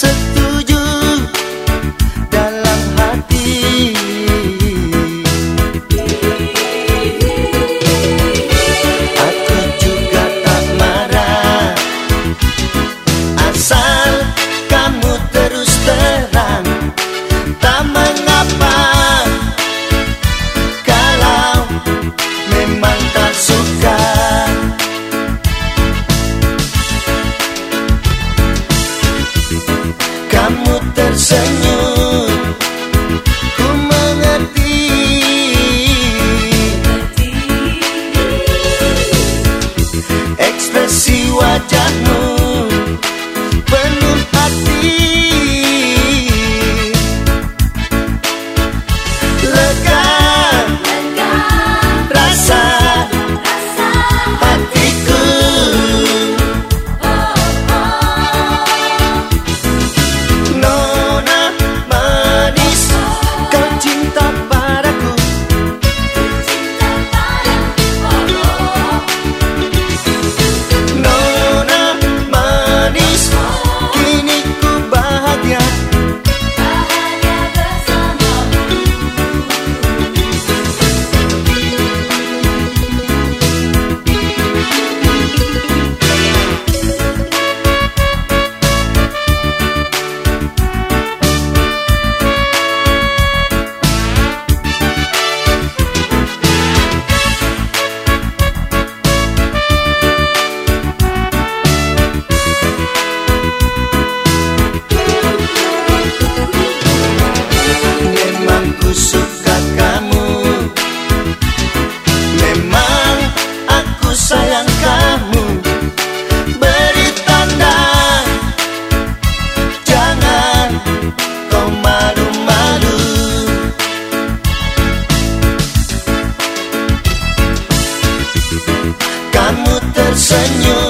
to Señor.